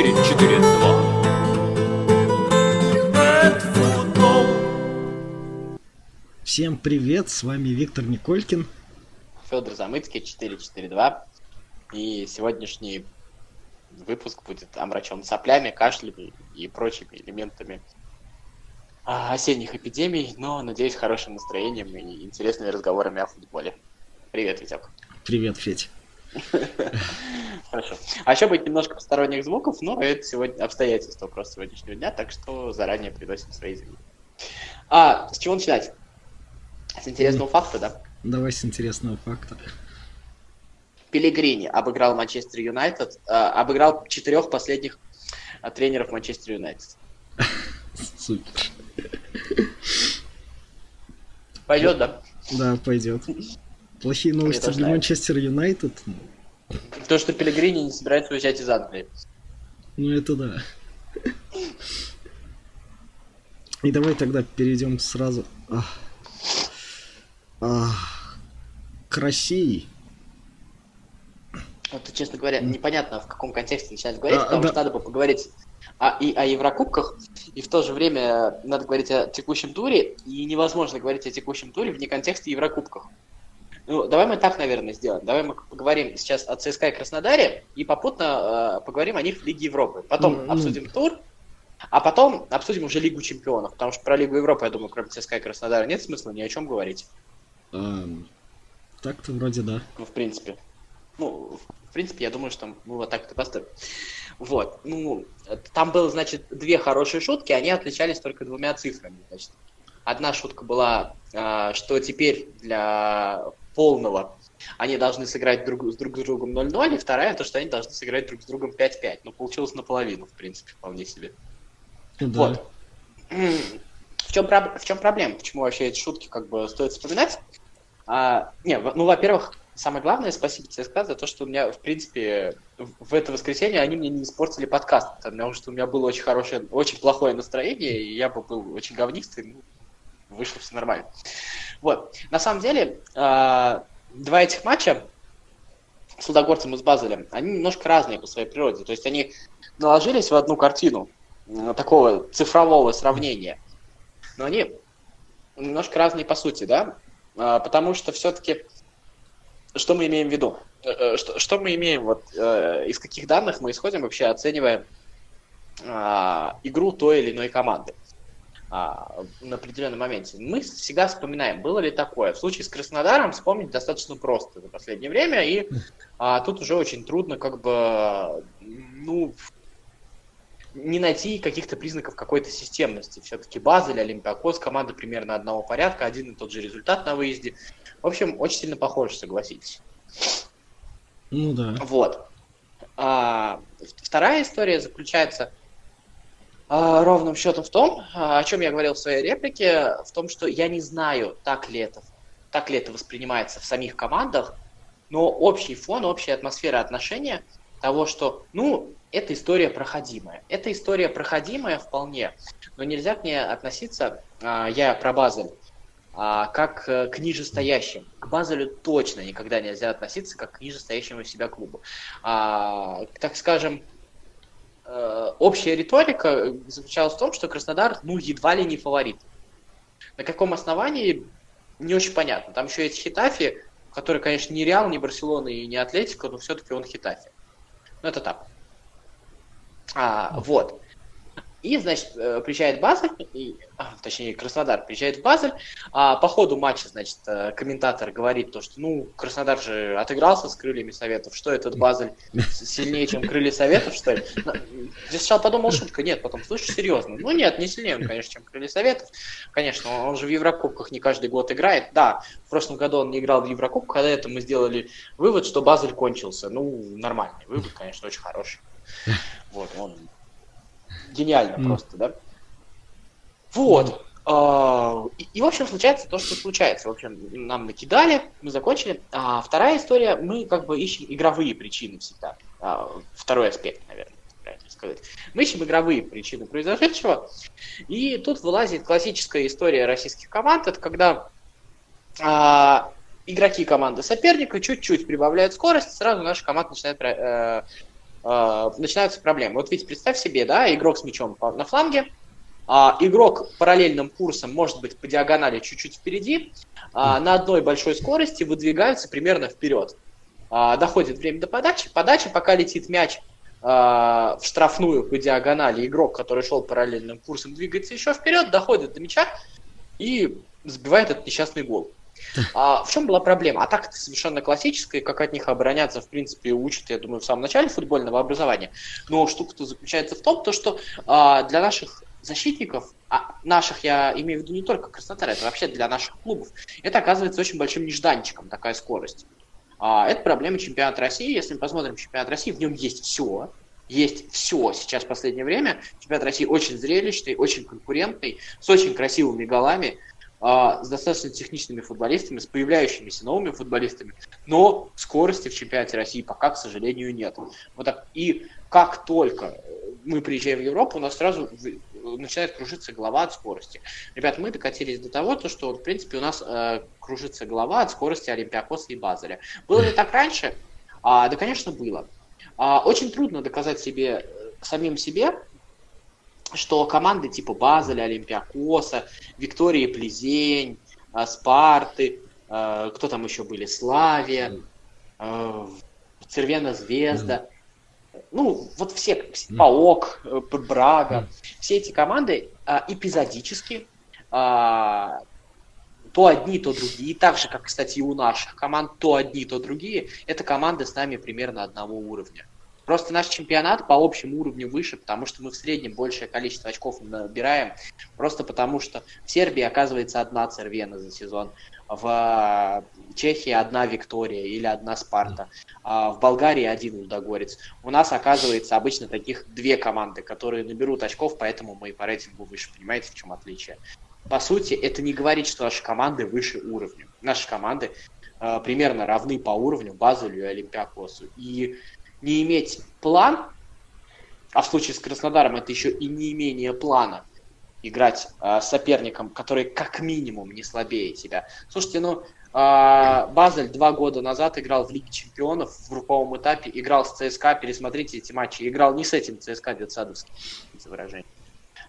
4-4-2. Всем привет, с вами Виктор Николькин. Федор Замыцкий, 442. И сегодняшний выпуск будет омрачен соплями, кашлем и прочими элементами осенних эпидемий, но, надеюсь, хорошим настроением и интересными разговорами о футболе. Привет, Витек. Привет, Федь. Хорошо. А еще будет немножко посторонних звуков, но это сегодня обстоятельства просто сегодняшнего дня, так что заранее приносим свои извинения. А, с чего начинать? С интересного факта, да? Давай с интересного факта. Пелегрини обыграл Манчестер Юнайтед, э, обыграл четырех последних э, тренеров Манчестер Юнайтед. Супер. Пойдет, да? Да, пойдет. Плохие новости для нравится. Манчестер Юнайтед. То, что Пелегрини не собирается уезжать из Англии. Ну это да. И давай тогда перейдем сразу ах, ах, к России. Вот, честно говоря, непонятно, в каком контексте начинать говорить, А, потому да. что надо бы поговорить о- и о Еврокубках, и в то же время надо говорить о текущем туре, и невозможно говорить о текущем туре вне контекста Еврокубках. Ну, давай мы так, наверное, сделаем. Давай мы поговорим сейчас о ЦСКА и Краснодаре, и попутно э, поговорим о них в Лиге Европы. Потом ну. обсудим тур, а потом обсудим уже Лигу Чемпионов, потому что про Лигу Европы, я думаю, кроме ЦСКА и Краснодара нет смысла ни о чем говорить. Эм, Так-то вроде да. Ну, в принципе. Ну, в принципе, я думаю, что мы вот так это поставим. Вот. Ну, э, там было, значит, две хорошие шутки, они отличались только двумя цифрами. Значит, одна шутка была, а, что теперь для полного они должны сыграть друг, с друг с другом 0-0, и вторая, то, что они должны сыграть друг с другом 5-5. Ну, получилось наполовину, в принципе, вполне себе. Ну да. Вот. В чем, в чем проблема? Почему вообще эти шутки как бы стоит вспоминать? А, не, ну, во-первых, самое главное, спасибо ЦСКА за то, что у меня, в принципе, в в это воскресенье они мне не испортили подкаст, потому что у меня было очень хорошее, очень плохое настроение, и я бы был очень говнистый, ну, вышло все нормально. Вот. На самом деле, а, два этих матча с Лудогорцем и с Базелем, они немножко разные по своей природе. То есть они наложились в одну картину такого цифрового сравнения. Но они немножко разные по сути, да? А, Потому что все-таки что мы имеем в виду? Э, э, Что, что мы имеем, вот э, из каких данных мы исходим вообще, оценивая а, игру той или иной команды а, на определенном моменте. Мы всегда вспоминаем, было ли такое. В случае с Краснодаром вспомнить достаточно просто за последнее время, и а, тут уже очень трудно как бы, ну, не найти каких-то признаков какой-то системности. Все-таки Базель, Олимпиакос, команда примерно одного порядка, один и тот же результат на выезде. В общем, очень сильно похоже, согласитесь. Ну да. Вот. А, вторая история заключается ровным счетом в том, а, о чем я говорил в своей реплике, в том, что я не знаю, так ли это, так ли это воспринимается в самих командах, но общий фон, общая атмосфера отношения того, что, ну, эта история проходимая. Эта история проходимая вполне, но нельзя к ней относиться, а, я про Базель, а, как к нижестоящим. К Базелю точно никогда нельзя относиться как к нижестоящему себя клубу. А, так скажем, общая риторика заключалась в том, что Краснодар, ну, едва ли не фаворит. На каком основании, не очень понятно. Там еще есть Хитафи, который, конечно, не Реал, не Барселона и не Атлетико, но все-таки он Хитафи. Ну, это так. А, вот. И, значит, э, приезжает Базель, и, а, точнее, Краснодар приезжает в Базель. А по ходу матча, значит, э, комментатор говорит то, что, ну, Краснодар же отыгрался с крыльями Советов. Что этот Базель сильнее, чем крылья Советов, что ли? Ну, Я сначала подумал, шутка, нет, потом, слушай, серьезно. Ну, нет, не сильнее он, конечно, чем крылья Советов. Конечно, он же в Еврокубках не каждый год играет. Да, в прошлом году он не играл в Еврокубках, когда это мы сделали вывод, что Базель кончился. Ну, нормальный вывод, конечно, очень хороший. Вот, он гениально М. просто, да? Вот. А, И, и, в общем, случается то, что случается. В общем, нам накидали, мы закончили. А вторая история, мы как бы ищем игровые причины всегда. А, Второй аспект, наверное, правильно сказать. Мы ищем игровые причины произошедшего. И тут вылазит классическая история российских команд. Это когда а, игроки команды соперника чуть-чуть прибавляют скорость, сразу наша команда начинает э, э, начинаются проблемы. Вот ведь представь себе, да, игрок с мячом на фланге, а, игрок параллельным курсом может быть по диагонали чуть-чуть впереди, а, на одной большой скорости выдвигаются примерно вперед. А, доходит время до подачи, подача, пока летит мяч а, в штрафную по диагонали, игрок, который шел параллельным курсом, двигается еще вперед, доходит до мяча и забивает этот несчастный гол. А в чем была проблема? Атака это совершенно классическая, как от них обороняться, в принципе, учат, я думаю, в самом начале футбольного образования. Но штука-то заключается в том, то, что а, для наших защитников, а наших я имею в виду не только Краснодар, это вообще для наших клубов, это оказывается очень большим нежданчиком, такая скорость. А, это проблема чемпионата России. Если мы посмотрим чемпионат России, в нем есть все. Есть все сейчас в последнее время. Чемпионат России очень зрелищный, очень конкурентный, с очень красивыми голами, а, с достаточно техничными футболистами, с появляющимися новыми футболистами, но скорости в чемпионате России пока, к сожалению, нет. Вот так. И как только мы приезжаем в Европу, у нас сразу начинает кружиться голова от скорости. Ребят, мы докатились до того, то, что, в принципе, у нас э, кружится голова от скорости Олимпиакоса и Базеля. Было ли так раньше? А, да, конечно, было. А, очень трудно доказать себе, э, самим себе, что команды типа Базеля, Олимпиакоса, Виктории Плезень, э, Спарты, э, кто там еще были, Славия, э, Цервена Звезда, ну, вот все, Паок, Брага, все эти команды эпизодически, то одни, то другие, так же, как, кстати, и у наших команд, то одни, то другие, это команды с нами примерно одного уровня. Просто наш чемпионат по общему уровню выше, потому что мы в среднем большее количество очков набираем, просто потому что в Сербии оказывается одна Цервена за сезон, в Чехии одна Виктория или одна Спарта, а в Болгарии один Лудогорец. У нас оказывается обычно таких две команды, которые наберут очков, поэтому мы по рейтингу выше. Понимаете, в чем отличие? По сути, это не говорит, что наши команды выше уровня. Наши команды э, примерно равны по уровню Базелю и Олимпиакосу. И не иметь план, а в случае с Краснодаром это еще и не имение плана, играть э, соперником, который как минимум не слабее тебя. Слушайте, ну, э, Базель два года назад играл в Лиге Чемпионов в групповом этапе, играл с ЦСКА, пересмотрите эти матчи, играл не с этим ЦСКА детсадовским, за выражение.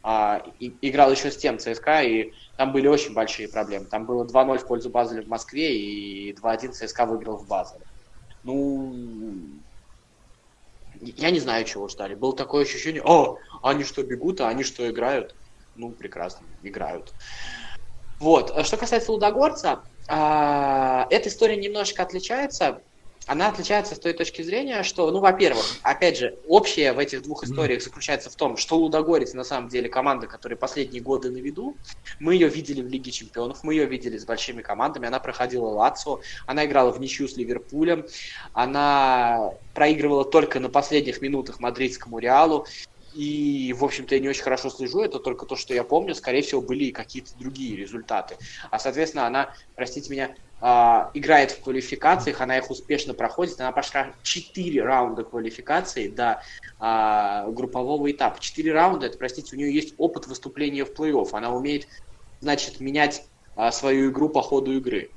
А, и, играл еще с тем ЦСКА, и там были очень большие проблемы. Там было 2-0 в пользу Базеля в Москве, и 2-1 ЦСКА выиграл в Базеле. Ну, я не знаю, чего ждали. Было такое ощущение, о, они что, бегут, а они что, играют? ну, прекрасно, играют. Вот. Что касается Лудогорца, э, эта история немножко отличается. Она отличается с той точки зрения, что, ну, во-первых, опять же, общее в этих двух историях заключается в том, что Лудогорец на самом деле команда, которая последние годы на виду. Мы ее видели в Лиге Чемпионов, мы ее видели с большими командами. Она проходила Лацо, она играла в ничью с Ливерпулем, она проигрывала только на последних минутах мадридскому Реалу. И, в общем-то, я не очень хорошо слежу, это только то, что я помню. Скорее всего, были и какие-то другие результаты. А, соответственно, она, простите меня, а, играет в квалификациях, она их успешно проходит. Она прошла 4 раунда квалификации до а, группового этапа. 4 раунда, это, простите, у нее есть опыт выступления в плей-офф. Она умеет, значит, менять свою игру по ходу игры.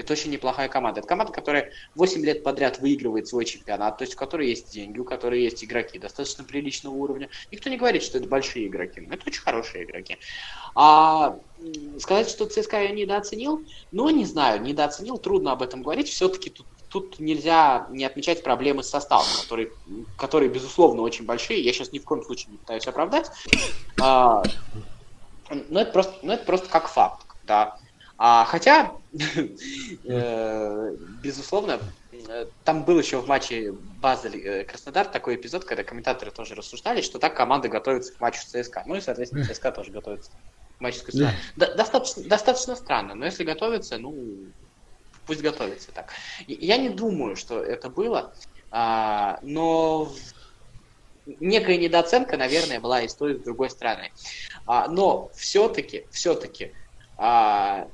Это очень неплохая команда. Это команда, которая 8 лет подряд выигрывает свой чемпионат, то есть у которой есть деньги, у которой есть игроки достаточно приличного уровня. Никто не говорит, что это большие игроки, но это очень хорошие игроки. А сказать, что ЦСКА я недооценил, ну, не знаю, недооценил, трудно об этом говорить. Все-таки тут, тут нельзя не отмечать проблемы с составом, которые, которые, безусловно, очень большие. Я сейчас ни в коем случае не пытаюсь оправдать. А, но, это просто, но это просто как факт. Да. А, хотя, э, безусловно, там был еще в матче Базель-Краснодар э, такой эпизод, когда комментаторы тоже рассуждали, что так команда готовится к матчу с ЦСКА. Ну и, соответственно, ЦСКА тоже готовится к матчу с Краснодар. Достаточно, достаточно странно, но если готовится, ну, пусть готовится так. Я не думаю, что это было, а, но некая недооценка, наверное, была и с той, и с другой стороны. А, но все-таки, все-таки а,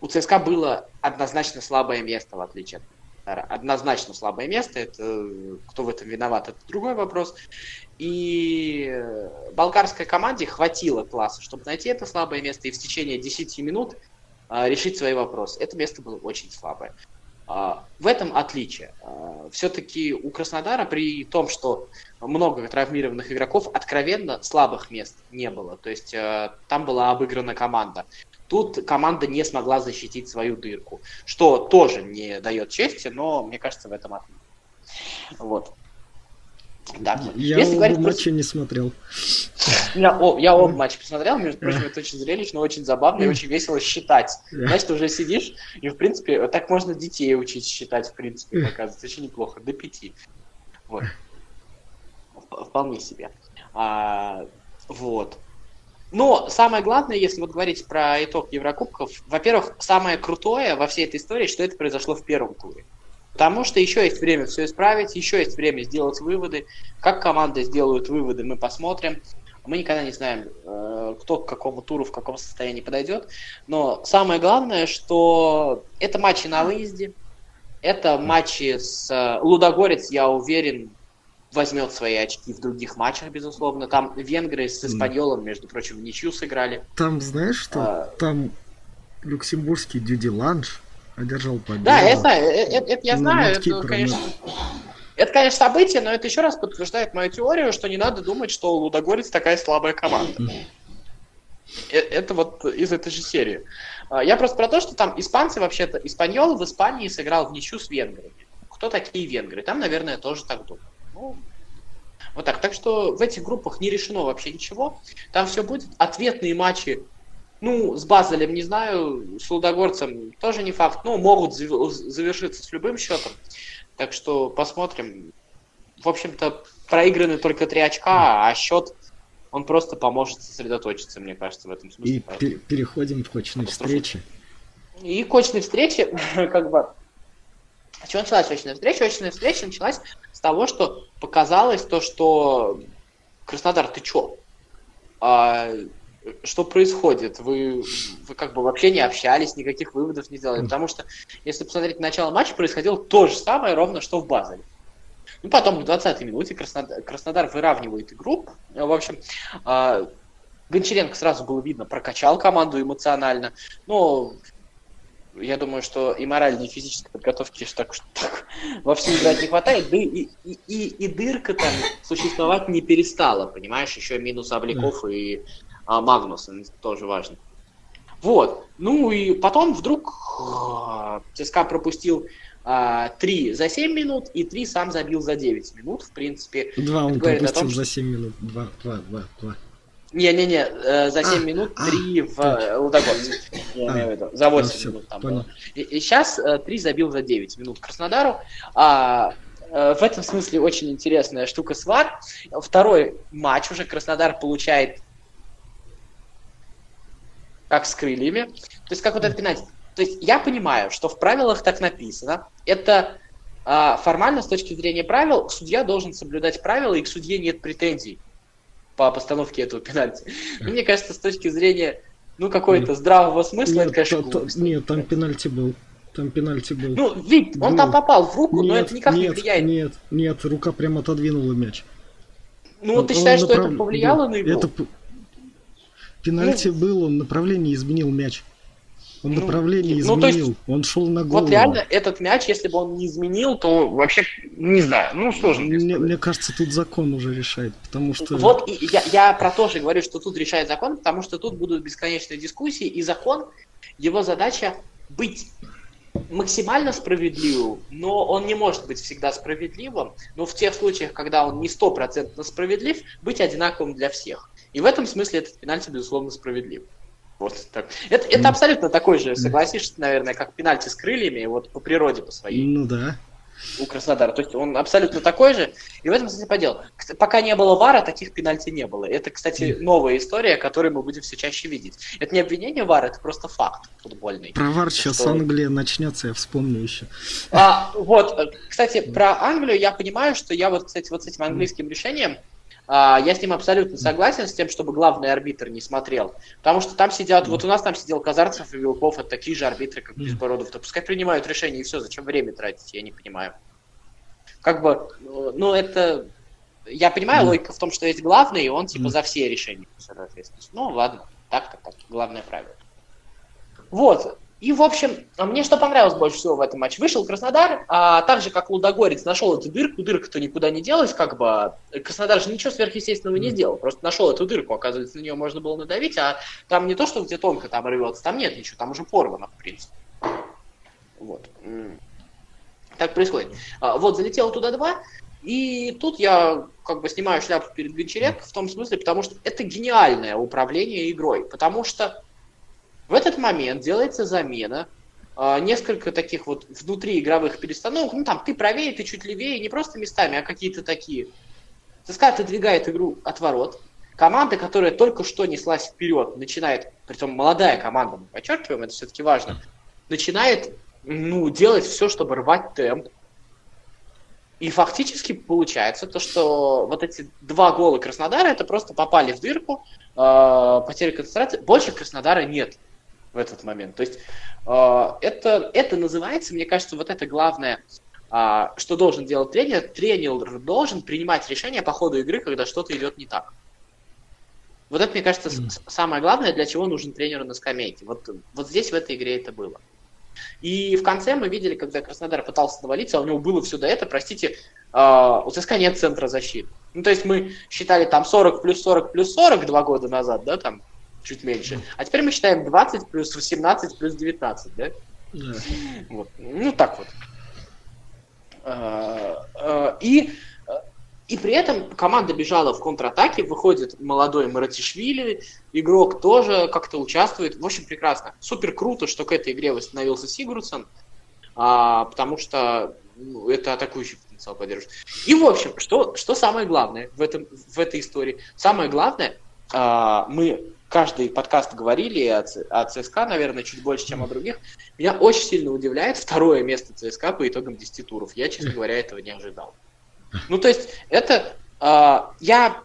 у ЦСКА было однозначно слабое место, в отличие от однозначно слабое место. Это кто в этом виноват, это другой вопрос. И болгарской команде хватило класса, чтобы найти это слабое место и в течение 10 минут а, решить свои вопросы. Это место было очень слабое. А, в этом отличие. Все-таки у Краснодара при том, что много травмированных игроков, откровенно слабых мест не было. То есть там была обыграна команда. Тут команда не смогла защитить свою дырку, что тоже не дает чести, но мне кажется, в этом отличие. Вот. Да. Я Если оба говорить матча про... не смотрел. Я, о, я оба матча посмотрел, между прочим, это очень зрелищно, очень забавно и очень весело считать. Знаешь, ты уже сидишь, и, в принципе, так можно детей учить считать, в принципе, оказывается, очень неплохо, до пяти. Вот. Вполне себе. А, вот. Но самое главное, если вот говорить про итог Еврокубков, во-первых, самое крутое во всей этой истории, что это произошло в первом туре. Потому что еще есть время все исправить, еще есть время сделать выводы. Как команды сделают выводы, мы посмотрим. Мы никогда не знаем, э, кто к какому туру, в каком состоянии подойдет. Но самое главное, что это матчи на выезде, это матчи с э, Лудогорец, я уверен, возьмет свои очки в других матчах, безусловно. Там венгры с Испаньолом, между прочим, в ничью сыграли. Там, знаешь что? А... Там люксембургский Дюди Ланж одержал победу. Да, это, это, это, это я знаю. Это, конечно, это, конечно, событие, но это еще раз подтверждает мою теорию, что не надо думать, что Лудогорец такая слабая команда. Э, это вот из этой же серии. А, я просто про то, что там испанцы вообще-то... Испаньол в Испании сыграл в ничью с венграми. Кто такие венгры? Там, наверное, тоже так думают. Ну, вот так. Так что в этих группах не решено вообще ничего. Там все будет. Ответные матчи, ну, с Базелем не знаю, с Лудогорцем тоже не факт. Ну, могут завершиться с любым счетом. Так что посмотрим. В общем-то, проиграны только три очка, а счет он просто поможет сосредоточиться, мне кажется, в этом смысле. И Поэтому... переходим к очной встрече. И к очной встрече, как бы, с чего началась очная встреча? Очная встреча началась с того, что показалось то, что Краснодар, ты чё? А, что происходит? Вы, вы как бы вообще не общались, никаких выводов не сделали. Потому что, если посмотреть начало матча, происходило то же самое ровно, что в Базеле. Ну, потом в 20-й минуте Краснодар, Краснодар выравнивает игру. В общем, э, Гончаренко сразу было видно, прокачал команду эмоционально. Но я думаю, что и моральной, и физической подготовки так, так во всем играть не хватает, да и, и, и, и дырка там существовать не перестала, понимаешь, еще минус Обликов и а, Магнуса, тоже важно. Вот, ну и потом вдруг а, ЦСКА пропустил а, 3 за 7 минут, и 3 сам забил за 9 минут, в принципе. Два он пропустил том, за 7 минут, два, два, два, два. Не-не-не, э, за 7 а, минут 3 а, в э. Я а, имею в виду. За 8 ну, минут там понял. было. И, и сейчас э, 3 забил за 9 минут Краснодару. А, э, в этом смысле очень интересная штука с ВАР. Второй матч уже Краснодар получает как с крыльями. То есть как вот это пенальти. То есть я понимаю, что в правилах так написано. Это а, формально с точки зрения правил судья должен соблюдать правила, и к судье нет претензий по постановке этого пенальти. Но мне кажется, с точки зрения ну, какой-то здравого смысла, нет, это, конечно, Нет, там пенальти был. Там пенальти был. Ну, вид, он там попал в руку, нет, но это никак нет, не влияет. Нет, нет, рука прямо отодвинула мяч. Ну, ты считаешь, что это повлияло да, на игру? Это... Пенальти ну, был, он направление изменил мяч. Он ну, направление ну, изменил, есть, он шел на голову. Вот реально этот мяч, если бы он не изменил, то вообще, не знаю, ну сложно. Мне, мне кажется, тут закон уже решает, потому что... Вот я, я про то же говорю, что тут решает закон, потому что тут будут бесконечные дискуссии, и закон, его задача быть максимально справедливым, но он не может быть всегда справедливым, но в тех случаях, когда он не стопроцентно справедлив, быть одинаковым для всех. И в этом смысле этот пенальти, безусловно, справедлив. Вот так. Это, это абсолютно такой же, согласишься, наверное, как пенальти с крыльями, вот по природе по своей. Ну да. У Краснодара. То есть он абсолютно такой же. И в этом смысле подел. Пока не было вара, таких пенальти не было. Это, кстати, новая история, которую мы будем все чаще видеть. Это не обвинение вара, это просто факт футбольный. Про вар сейчас что... Англия начнется, я вспомню еще. А, вот, кстати, про Англию я понимаю, что я вот, кстати, вот с этим английским решением я с ним абсолютно согласен, с тем, чтобы главный арбитр не смотрел. Потому что там сидят, вот у нас там сидел Казарцев и Вилков, это такие же арбитры, как Безбородов. То пускай принимают решение и все, зачем время тратить, я не понимаю. Как бы, ну это... Я понимаю, логика в том, что есть главный, и он типа за все решения несет Ну ладно, так-то так, главное правило. Вот, И, в общем, мне что понравилось больше всего в этом матче? Вышел Краснодар, а так же, как Лудогорец нашел эту дырку, дырка-то никуда не делась, как бы. Краснодар же ничего сверхъестественного не сделал, просто нашел эту дырку, оказывается, на нее можно было надавить, а там не то, что где тонко там рвется, там нет ничего, там уже порвано, в принципе. Вот. Так происходит. А, вот, залетел туда два, и тут я как бы снимаю шляпу перед Гончаренко в том смысле, потому что это гениальное управление игрой, потому что в этот момент делается замена, а, несколько таких вот внутриигровых перестановок, ну там ты правее, ты чуть левее, не просто местами, а какие-то такие. ЦСКА отодвигает игру от ворот, команда, которая только что неслась вперед, начинает, притом молодая команда, мы подчеркиваем, это все-таки важно, начинает ну, делать все, чтобы рвать темп. И фактически получается то, что вот эти два гола Краснодара, это просто попали в дырку, э, потеря концентрации. Больше Краснодара нет в этот момент. То есть э, это, это называется, мне кажется, вот это главное, э, что должен делать тренер. Тренер должен принимать решения по ходу игры, когда что-то идет не так. Вот это, мне кажется, mm. самое главное, для чего нужен тренер на скамейке. Вот, вот здесь в этой игре это было. И в конце мы видели, когда Краснодар пытался навалиться, а у него было все до этого, простите, э, у ЦСКА нет центра защиты. Ну, то есть мы считали там 40 плюс 40 плюс 40 два года назад, да, там чуть меньше. А теперь мы считаем 20 плюс 18 плюс 19, да? Да. Вот. Ну, так вот. А, а, и, и при этом команда бежала в контратаке, выходит молодой Маратишвили, игрок тоже как-то участвует. В общем, прекрасно. Супер круто, что к этой игре восстановился Сигурдсон, а, потому что ну, это атакующий потенциал поддерживает. И, в общем, что, что самое главное в, этом, в этой истории? Самое главное, мы каждый подкаст говорили о, о ЦСКА, наверное, чуть больше, чем о других. Меня очень сильно удивляет второе место ЦСКА по итогам 10 туров. Я, честно говоря, этого не ожидал. Ну, то есть, это... Э, я...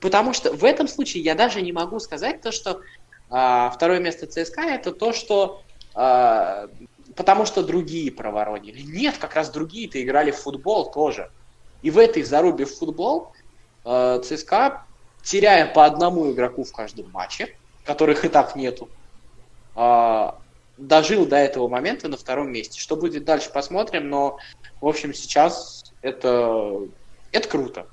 Потому что в этом случае я даже не могу сказать то, что э, второе место ЦСКА это то, что... Э, потому что другие проворонили. Нет, как раз другие-то играли в футбол тоже. И в этой зарубе в футбол э, ЦСКА теряя по одному игроку в каждом матче, которых и так нету, а, дожил до этого момента на втором месте. Что будет дальше, посмотрим, но, в общем, сейчас это, это круто.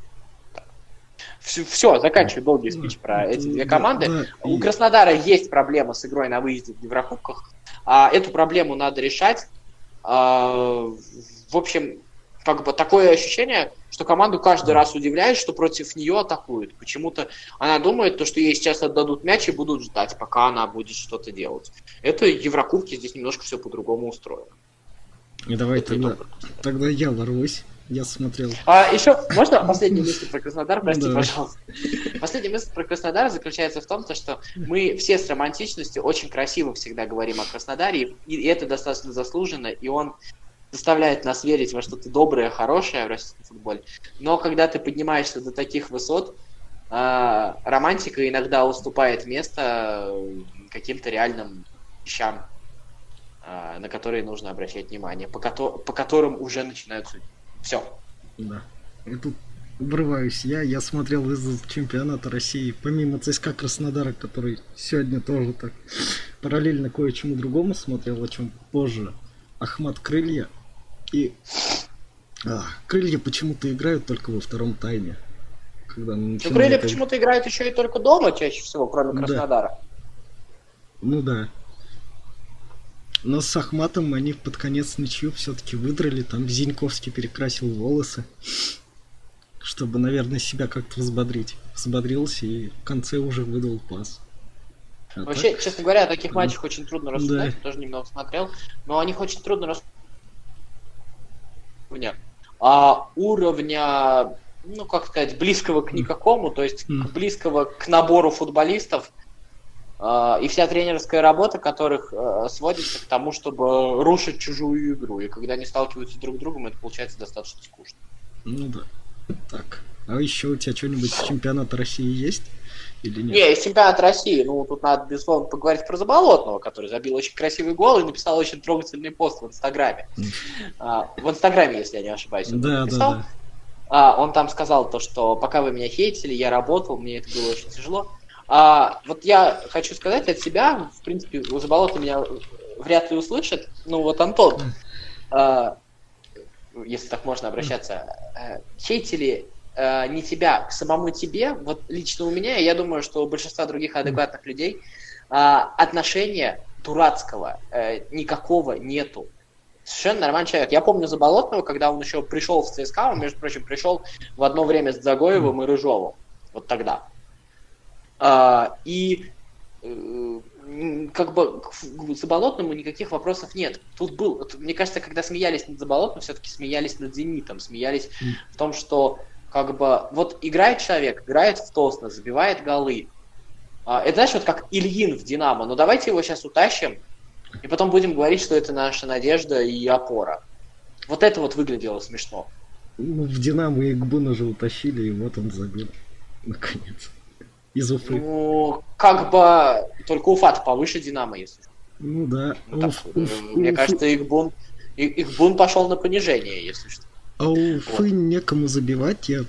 Все, все, заканчиваю долгий спич про эти две команды. У Краснодара есть проблема с игрой на выезде в Еврокубках. А, эту проблему надо решать. А, в общем, как бы такое ощущение, что команду каждый раз удивляет, что против нее атакуют. Почему-то она думает, то, что ей сейчас отдадут мяч и будут ждать, пока она будет что-то делать. Это Еврокубки, здесь немножко все по-другому устроено. И давай тогда, тогда я ворвусь. Я смотрел. А еще можно последнее мысль про Краснодар, прости, да. пожалуйста. Последняя мысль про Краснодар заключается в том, то, что мы все с романтичностью очень красиво всегда говорим о Краснодаре, и это достаточно заслуженно, и он заставляет нас верить во что-то доброе, хорошее в российском футболе. Но когда ты поднимаешься до таких высот, э, романтика иногда уступает место каким-то реальным вещам, э, на которые нужно обращать внимание, по, ко- по которым уже начинают судить. Все. Да. И тут врываюсь я. Я смотрел из чемпионата России, помимо ЦСКА Краснодара, который сегодня тоже так параллельно кое-чему другому смотрел, о чем позже. Ахмат Крылья и а, крылья почему-то играют только во втором тайме. Когда ну, крылья почему-то играют еще и только дома чаще всего, кроме Краснодара. Да. Ну да. Но с Ахматом они под конец ничью все-таки выдрали. Там Зиньковский перекрасил волосы. Чтобы, наверное, себя как-то взбодрить. Взбодрился и в конце уже выдал пас. А Вообще, так? честно говоря, о таких матчах очень трудно рассуждать. Да. Тоже немного смотрел. Но о них очень трудно рассуждать а уровня, ну, как сказать, близкого к никакому, то есть mm. близкого к набору футболистов, э, и вся тренерская работа которых э, сводится к тому, чтобы рушить чужую игру. И когда они сталкиваются друг с другом, это получается достаточно скучно. Ну да. Так. А еще у тебя что-нибудь с чемпионата России есть? Или нет? Не, из чемпионата России, ну, тут надо, безусловно, поговорить про Заболотного, который забил очень красивый гол и написал очень трогательный пост в Инстаграме. А, в Инстаграме, если я не ошибаюсь, он да, написал. Да, да. А, он там сказал то, что пока вы меня хейтили, я работал, мне это было очень тяжело. А, вот я хочу сказать от себя, в принципе, у Заболота меня вряд ли услышит. Ну вот Антон, э, если так можно обращаться, э, хейтили э, не тебя, к самому тебе, вот лично у меня, я думаю, что у большинства других адекватных людей э, отношения дурацкого э, никакого нету. Совершенно нормальный человек. Я помню Заболотного, когда он еще пришел в ЦСКА, он, между прочим, пришел в одно время с Загоевым и Рыжовым. Вот тогда. А, и э, как бы к Заболотному никаких вопросов нет. Тут был, мне кажется, когда смеялись над Заболотным, все-таки смеялись над Зенитом, смеялись mm. в том, что как бы вот играет человек, играет в Тосно, забивает голы. А, это знаешь, вот как Ильин в Динамо, ну давайте его сейчас утащим, и потом будем говорить, что это наша надежда и опора. Вот это вот выглядело смешно. Ну, в Динамо и Гбуна же утащили, и вот он забил. Наконец. Из Уфы. Ну, как бы только Уфа-то повыше Динамо, если. Ну да. Ну, так, уф, уф, мне уф, кажется, Игбун, Игбун пошел на понижение, если что. А у вот. некому забивать. Я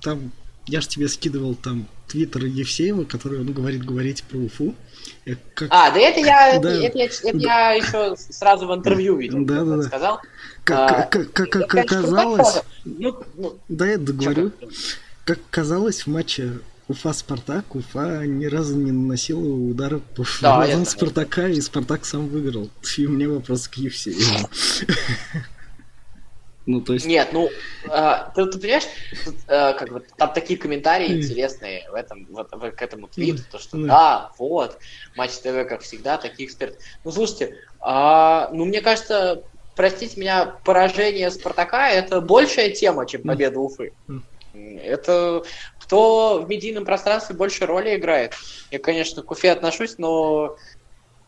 там, я же тебе скидывал там твиттер Евсеева, который он говорит говорить про Уфу. Как... А, да это я, да. Это, это, это да. я еще сразу в интервью видел, да, да, да. сказал. Как, а, как, как, как оказалось, ну, ну, да, я договорю. Как казалось, в матче Уфа-Спартак, Уфа ни разу не наносила удара по да, Спартака, и Спартак сам выиграл. И у меня вопрос к Евсееву. Ну, то есть... Нет, ну, э, ты, ты понимаешь, тут, э, как бы, там такие комментарии интересные в этом, вот, в, к этому твиту, то, что да, вот, Матч ТВ, как всегда, такие эксперты. Ну, слушайте, э, ну, мне кажется, простите меня, поражение Спартака – это большая тема, чем победа Уфы. Это кто в медийном пространстве больше роли играет. Я, конечно, к Уфе отношусь, но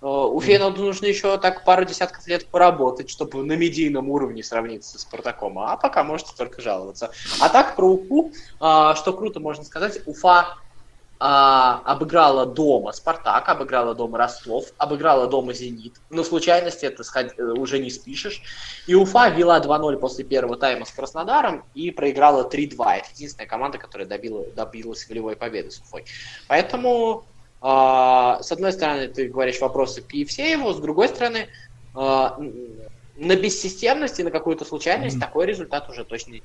Уфе надо нужно еще так пару десятков лет поработать, чтобы на медийном уровне сравниться с Спартаком. А пока можете только жаловаться. А так про Уфу, а, что круто можно сказать, Уфа а, обыграла дома Спартак, обыграла дома Ростов, обыграла дома Зенит. Но случайности это э, уже не спишешь. И Уфа вела 2-0 после первого тайма с Краснодаром и проиграла 3-2. Это единственная команда, которая добила, добилась волевой победы с Уфой. Поэтому а, с одной стороны, ты говоришь вопросы к Евсееву, с другой стороны, а, на бессистемность и на какую-то случайность mm-hmm. такой результат уже точно не.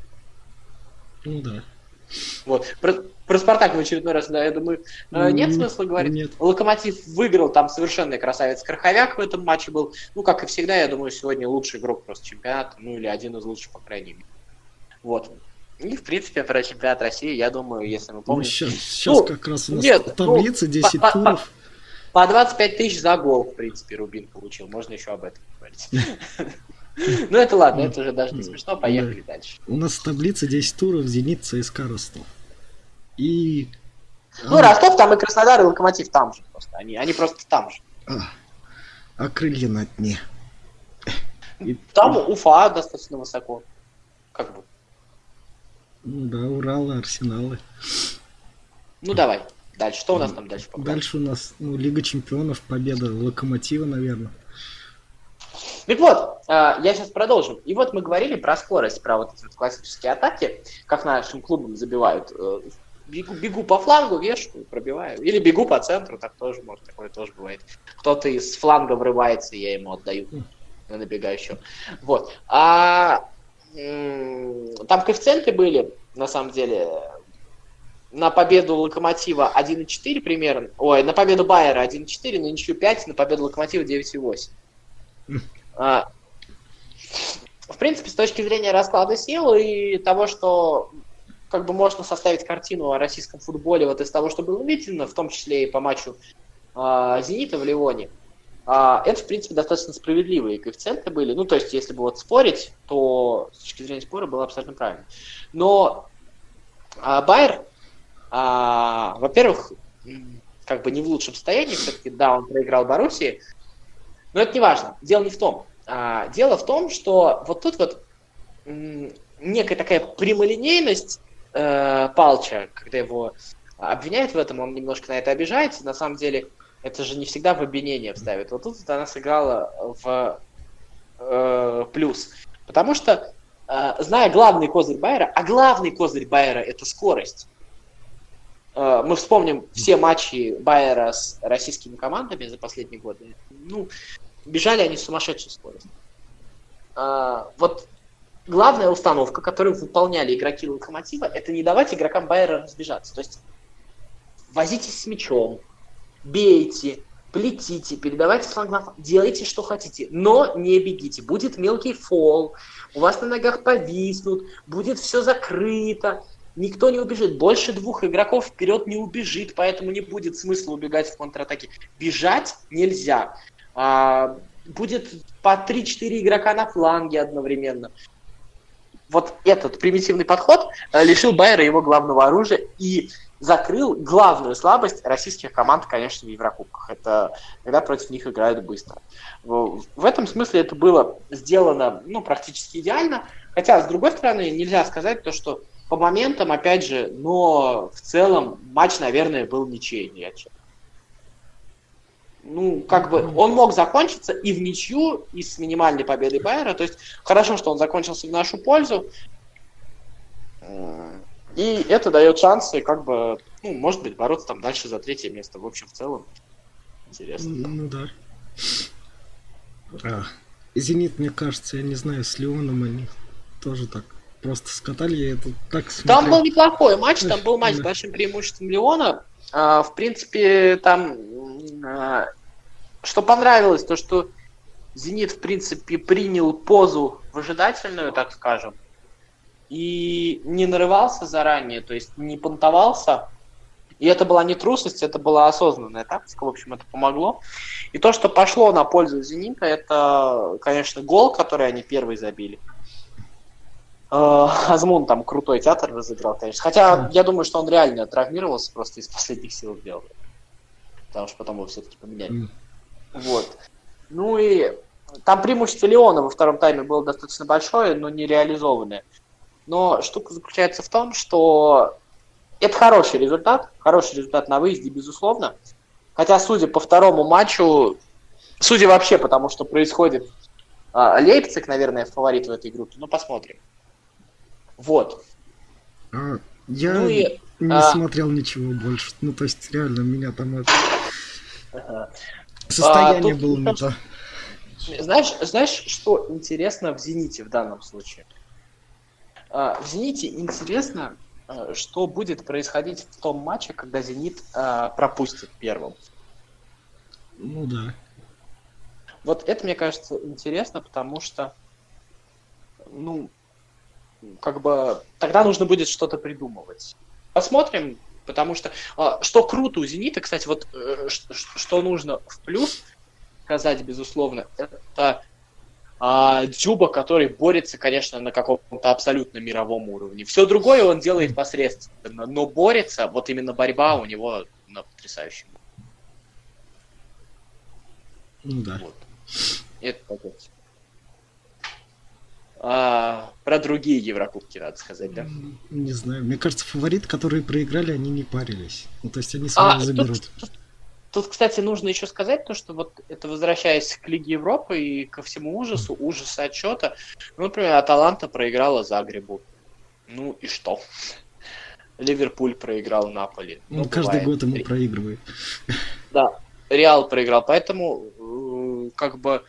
Ну да. Вот. Про, про Спартак в очередной раз, да, я думаю, mm-hmm. нет смысла говорить. Нет. Локомотив выиграл, там совершенный красавец Краховяк в этом матче был. Ну, как и всегда, я думаю, сегодня лучший игрок просто чемпионата, ну или один из лучших, по крайней мере. Вот. И, в принципе, про чемпионат России, я думаю, если мы помним... Ну, сейчас, сейчас ну, как раз у нас нет, таблица, ну, 10 по, туров. По, по 25 тысяч за гол, в принципе, Рубин получил. Можно еще об этом говорить. Ну, это ладно, это уже даже не смешно. Поехали дальше. У нас таблица 10 туров, Зенит, ЦСКА, Ростов. И... Ну, Ростов там и Краснодар, и Локомотив там же просто. Они, они просто там же. А, а крылья на дне. Там Уфа достаточно высоко. Как бы. Ну да, Уралы, Арсеналы. Ну давай. Дальше. Что у нас там дальше? Пока? Дальше у нас ну, Лига Чемпионов, победа Локомотива, наверное. Так вот, а, я сейчас продолжу. И вот мы говорили про скорость, про вот эти вот классические атаки, как нашим клубам забивают. Э, бегу, бегу по флангу, вешаю, пробиваю. Или бегу по центру, так тоже может, такое тоже бывает. Кто-то из фланга врывается, я ему отдаю на набегающего. Вот. А там коэффициенты были, на самом деле, на победу Локомотива 1,4 примерно, ой, на победу Байера 1,4, на ничью 5, на победу Локомотива 9,8. А, в принципе, с точки зрения расклада сил и того, что как бы можно составить картину о российском футболе вот из того, что было видно, в том числе и по матчу а, Зенита в Ливоне, а, это, в принципе, достаточно справедливые коэффициенты были. Ну, то есть, если бы вот спорить, то с точки зрения спора было абсолютно правильно. Но а, Байер, а, во-первых, как бы не в лучшем состоянии, все-таки, да, он проиграл Боруссии, но это не важно. Дело не в том. А, дело в том, что вот тут вот некая такая прямолинейность э, Палча, когда его обвиняют в этом, он немножко на это обижается. На самом деле, это же не всегда в обвинение вставит. Вот тут она сыграла в э, плюс. Потому что, э, зная главный козырь Байера, а главный козырь Байера это скорость. Э, мы вспомним все матчи Байера с российскими командами за последние годы. Ну, бежали они с сумасшедшей скоростью. А, вот главная установка, которую выполняли игроки Локомотива, это не давать игрокам Байера разбежаться. То есть возитесь с мячом, бейте, плетите, передавайте флангнаф, делайте, что хотите, но не бегите. Будет мелкий фол, у вас на ногах повиснут, будет все закрыто, никто не убежит. Больше двух игроков вперед не убежит, поэтому не будет смысла убегать в контратаке. Бежать нельзя. А, будет по 3-4 игрока на фланге одновременно. Вот этот примитивный подход э, лишил Байера его главного оружия и закрыл главную слабость российских команд, конечно, в Еврокубках. Это когда против них играют быстро. В этом смысле это было сделано ну, практически идеально. Хотя, с другой стороны, нельзя сказать то, что по моментам, опять же, но в целом матч, наверное, был ничейный. Ну, как бы он мог закончиться и в ничью, и с минимальной победой Байера. То есть хорошо, что он закончился в нашу пользу. И это дает шансы, как бы, ну, может быть, бороться там дальше за третье место. В общем, в целом, интересно. Ну да. А, Зенит, мне кажется, я не знаю, с Леоном они тоже так просто скатали. Я это так смотрел. Там был неплохой матч, там был матч с большим преимуществом Леона. А, в принципе, там а, что понравилось, то что Зенит, в принципе, принял позу выжидательную, так скажем и не нарывался заранее, то есть не понтовался. И это была не трусость, это была осознанная тактика, в общем, это помогло. И то, что пошло на пользу Зенита, это, конечно, гол, который они первый забили. Э, Азмун там крутой театр разыграл, конечно. Хотя я думаю, что он реально травмировался, просто из последних сил сделал. Потому что потом его все-таки поменяли. Вот. Ну и там преимущество Леона во втором тайме было достаточно большое, но не реализованное. Но штука заключается в том, что это хороший результат, хороший результат на выезде, безусловно. Хотя, судя по второму матчу, судя вообще потому, что происходит, а, Лейпциг, наверное, фаворит в этой группе. Ну, посмотрим. Вот. А, я ну и, не а... смотрел ничего больше. Ну, то есть, реально, меня там это... Состояние а, было не то. Знаешь, знаешь, что интересно в «Зените» в данном случае? А, «Зените» интересно, а, что будет происходить в том матче, когда «Зенит» а, пропустит первым. Ну да. Вот это, мне кажется, интересно, потому что, ну, как бы, тогда нужно будет что-то придумывать. Посмотрим, потому что, что круто у «Зенита», кстати, вот э, что нужно в плюс сказать, безусловно, это а, Дзюба, который борется, конечно, на каком-то абсолютно мировом уровне. Все другое он делает посредственно, но борется, вот именно борьба у него на потрясающем. Ну да. Вот. Это такое. А, про другие Еврокубки, надо сказать, да? Не знаю. Мне кажется, фаворит, которые проиграли, они не парились. Ну, то есть они сразу а, заберут. Тут, Тут, кстати, нужно еще сказать то, что вот это возвращаясь к Лиге Европы и ко всему ужасу, ужас отчета, ну, например, Аталанта проиграла Загребу. Ну и что? Ливерпуль проиграл Наполи. Ну, каждый год ему проигрывает. Да, Реал проиграл, поэтому э, как бы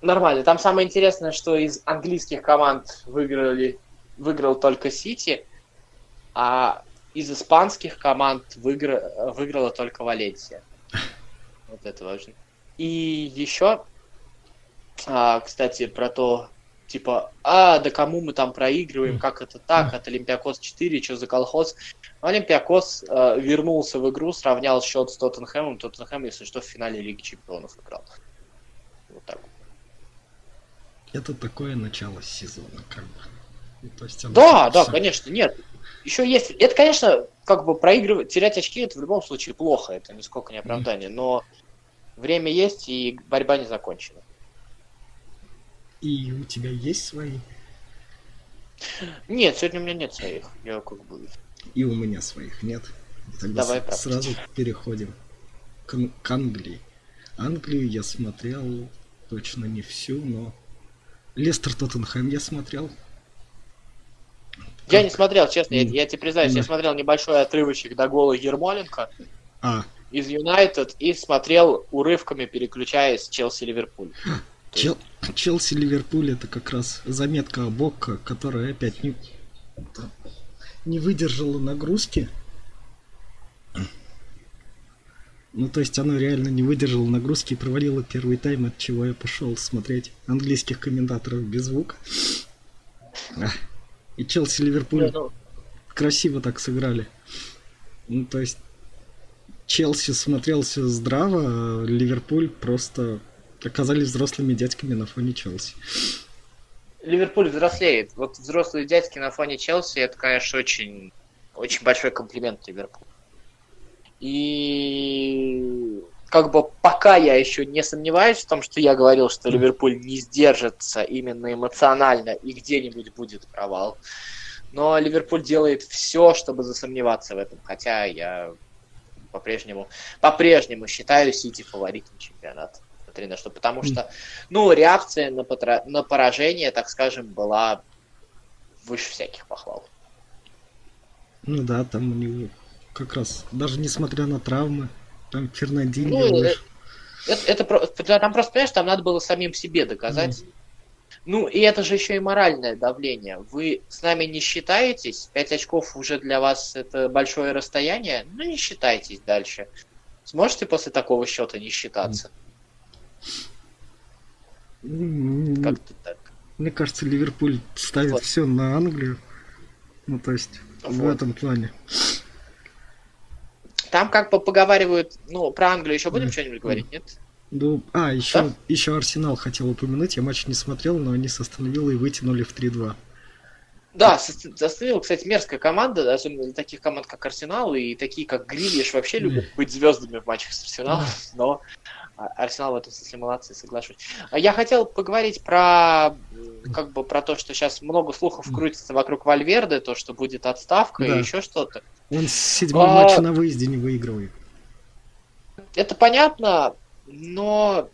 нормально. Там самое интересное, что из английских команд выиграли, выиграл только Сити, а из испанских команд выигра... выиграла только Валенсия. Вот это важно. И еще, а, кстати, про то, типа, а, да кому мы там проигрываем, как это так, от Олимпиакос 4, что за колхоз. Олимпиакос а, вернулся в игру, сравнял счет с Тоттенхэмом. Тоттенхэм, если что, в финале Лиги Чемпионов играл. Вот так. Это такое начало сезона, как бы. То есть да, да, конечно, нет еще есть... Это, конечно, как бы проигрывать, терять очки, это в любом случае плохо, это нисколько не оправдание, но время есть, и борьба не закончена. И у тебя есть свои? Нет, сегодня у меня нет своих. Я как бы... И у меня своих нет. Тогда Давай с- сразу переходим к, к Англии. Англию я смотрел точно не всю, но Лестер Тоттенхэм я смотрел. Я не смотрел, честно, я, я тебе признаюсь, я смотрел небольшой отрывочек до гола Ермоленко. А, из Юнайтед и смотрел урывками, переключаясь Челси-Ливерпуль. Чел... Челси-Ливерпуль это как раз заметка о Бокко, которая опять не, не выдержала нагрузки. Ну, то есть оно реально не выдержало нагрузки и провалило первый тайм, от чего я пошел смотреть английских комментаторов без звука. И Челси-Ливерпуль ну. красиво так сыграли. Ну, то есть Челси смотрелся здраво, а Ливерпуль просто оказались взрослыми дядьками на фоне Челси. Ливерпуль взрослеет. Вот взрослые дядьки на фоне Челси, это, конечно, очень, очень большой комплимент Ливерпулю. И как бы пока я еще не сомневаюсь в том, что я говорил, что Ливерпуль не сдержится именно эмоционально и где-нибудь будет провал. Но Ливерпуль делает все, чтобы засомневаться в этом. Хотя я по-прежнему, по-прежнему считаю Сити фаворитом чемпионата. Смотри на что. Потому что, ну, реакция на, потра... на поражение, так скажем, была выше всяких похвал. Ну да, там у него как раз, даже несмотря на травмы, там Фернандинho ну, это, это, это, там просто, понимаешь, там надо было самим себе доказать. Mm. Ну, и это же еще и моральное давление. Вы с нами не считаетесь, 5 очков уже для вас это большое расстояние, ну не считайтесь дальше. Сможете после такого счета не считаться? Mm. Как-то так. Мне кажется, Ливерпуль ставит вот. все на Англию. Ну, то есть, вот. в этом плане. Там как бы поговаривают, ну, про Англию еще будем mm. что-нибудь говорить, нет? Ну, а, еще, да? еще Арсенал хотел упомянуть, я матч не смотрел, но они с и вытянули в 3-2. Да, Астон кстати, мерзкая команда, особенно для таких команд, как Арсенал, и такие, как Грилиш, вообще любят быть звездами в матчах с Арсеналом, но Арсенал в этом смысле молодцы, соглашусь. А я хотел поговорить про как бы про то, что сейчас много слухов крутится вокруг Вальверды, то, что будет отставка да. и еще что-то. Он с седьмого а... матча на выезде не выигрывает. Это понятно, но,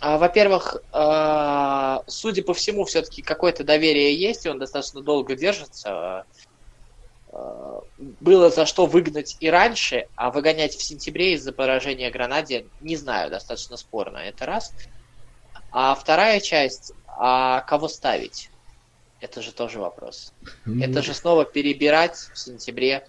а, во-первых, а, судя по всему, все-таки какое-то доверие есть, и он достаточно долго держится. А, было за что выгнать и раньше, а выгонять в сентябре из-за поражения Гранаде, не знаю, достаточно спорно. Это раз. А вторая часть, а кого ставить? Это же тоже вопрос. Ну... Это же снова перебирать в сентябре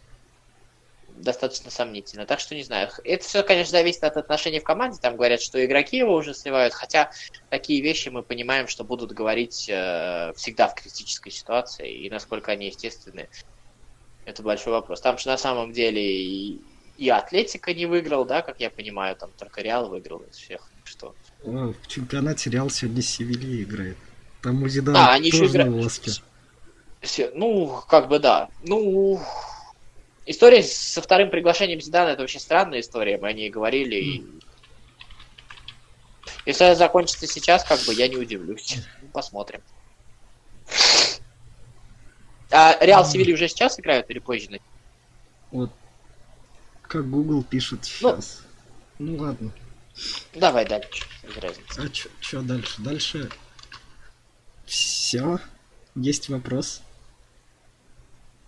достаточно сомнительно. Так что не знаю. Это все, конечно, зависит от отношений в команде. Там говорят, что игроки его уже сливают. Хотя такие вещи мы понимаем, что будут говорить э, всегда в критической ситуации. И насколько они естественны, это большой вопрос. Там же на самом деле и, и Атлетика не выиграл, да, как я понимаю, там только Реал выиграл из всех. Что? О, в чемпионате Реал сегодня с Севильей играет. Там у Зидана а, они тоже еще играют. Ну, как бы да. Ну, История со вторым приглашением Зидана это вообще странная история, мы о ней говорили. И... Если это закончится сейчас, как бы я не удивлюсь. Ну, посмотрим. А Реал Севильи уже сейчас играют или позже? Вот. Как Google пишет сейчас. Ну, ну ладно. Давай дальше. Без разницы. А что дальше? Дальше. Все. Есть вопрос.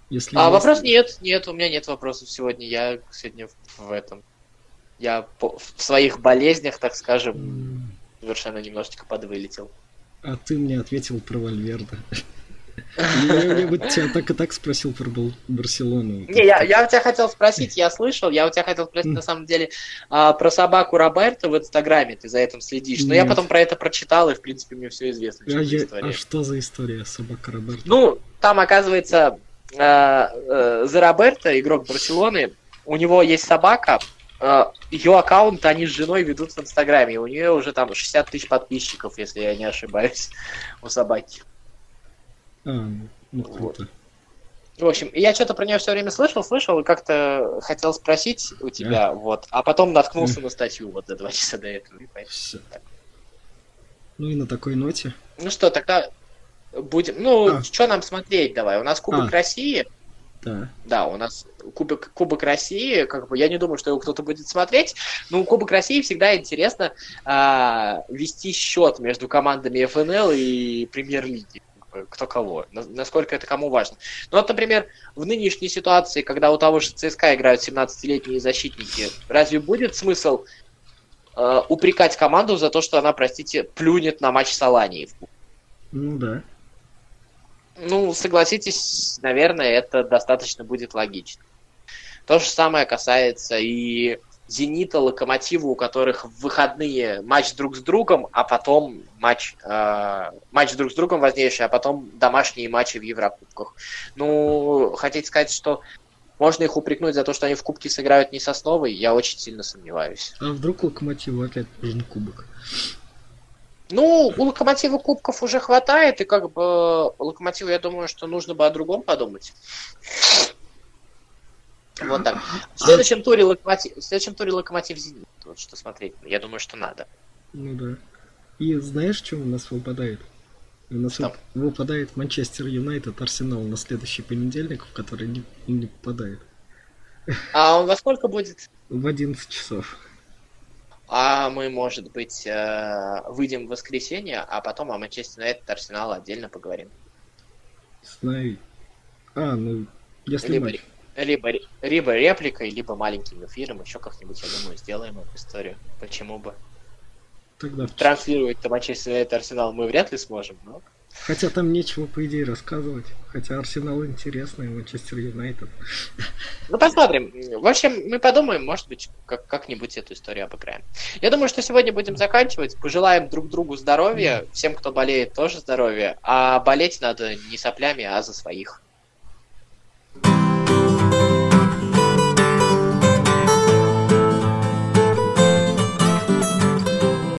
Если а есть... вопрос нет, нет, у меня нет вопросов сегодня. Я сегодня в, этом. Я по, в своих болезнях, так скажем, mm. совершенно немножечко подвылетел. А ты мне ответил про Вальверда. Я бы тебя так и так спросил про Барселону. Не, я, я у тебя хотел спросить, я слышал, я у тебя хотел спросить на самом деле а, про собаку Роберта в Инстаграме, ты за этим следишь. Но я потом про это прочитал, и в принципе мне все известно. А, а что за история собака Роберта? Ну, там оказывается э, за Роберто, игрок Барселоны, у него есть собака, ее аккаунт они с женой ведут в Инстаграме, у нее уже там 60 тысяч подписчиков, если я не ошибаюсь, у собаки. А, ну круто. Вот. В общем, я что-то про нее все время слышал, слышал, и как-то хотел спросить у тебя, а? вот, а потом наткнулся на статью вот за два часа до этого. Все. Ну и на такой ноте. Ну что, тогда Будем. Ну, а. что нам смотреть давай? У нас Кубок а. России. Да. Да, у нас Кубок, Кубок России, как бы я не думаю, что его кто-то будет смотреть. Но у Кубок России всегда интересно а, вести счет между командами ФНЛ и Премьер-лиги. Кто кого, насколько это кому важно. Ну вот, например, в нынешней ситуации, когда у того же ЦСКА играют 17-летние защитники, разве будет смысл э, упрекать команду за то, что она, простите, плюнет на матч с Аланией? Ну да. Ну, согласитесь, наверное, это достаточно будет логично. То же самое касается и Зенита, Локомотива, у которых в выходные матч друг с другом, а потом матч, э, матч друг с другом важнейший, а потом домашние матчи в Еврокубках. Ну, хотите сказать, что можно их упрекнуть за то, что они в Кубке сыграют не с основой? Я очень сильно сомневаюсь. А вдруг Локомотиву опять нужен кубок? Ну, у Локомотива кубков уже хватает, и как бы Локомотиву, я думаю, что нужно бы о другом подумать. Вот так. В следующем туре Локомотив, в следующем туре Локомотив Зенит. Вот что смотреть. Я думаю, что надо. Ну да. И знаешь, что у нас выпадает? У нас что? выпадает Манчестер Юнайтед Арсенал на следующий понедельник, в который не, не попадает. А он во сколько будет? В 11 часов. А мы, может быть, э, выйдем в воскресенье, а потом о Манчестер Юнайтед Арсенал отдельно поговорим. Знаю. А, ну, если либо, матч. Либо, либо репликой, либо маленьким эфиром, еще как-нибудь, я думаю, сделаем эту историю. Почему бы? Тогда... Транслировать-то Манчестер Юнайтед Арсенал мы вряд ли сможем, но... Хотя там нечего, по идее, рассказывать. Хотя Арсенал интересный, Манчестер Юнайтед. Ну, посмотрим. В общем, мы подумаем, может быть, как- как-нибудь эту историю обыграем. Я думаю, что сегодня будем заканчивать. Пожелаем друг другу здоровья, всем, кто болеет, тоже здоровья. А болеть надо не соплями, а за своих.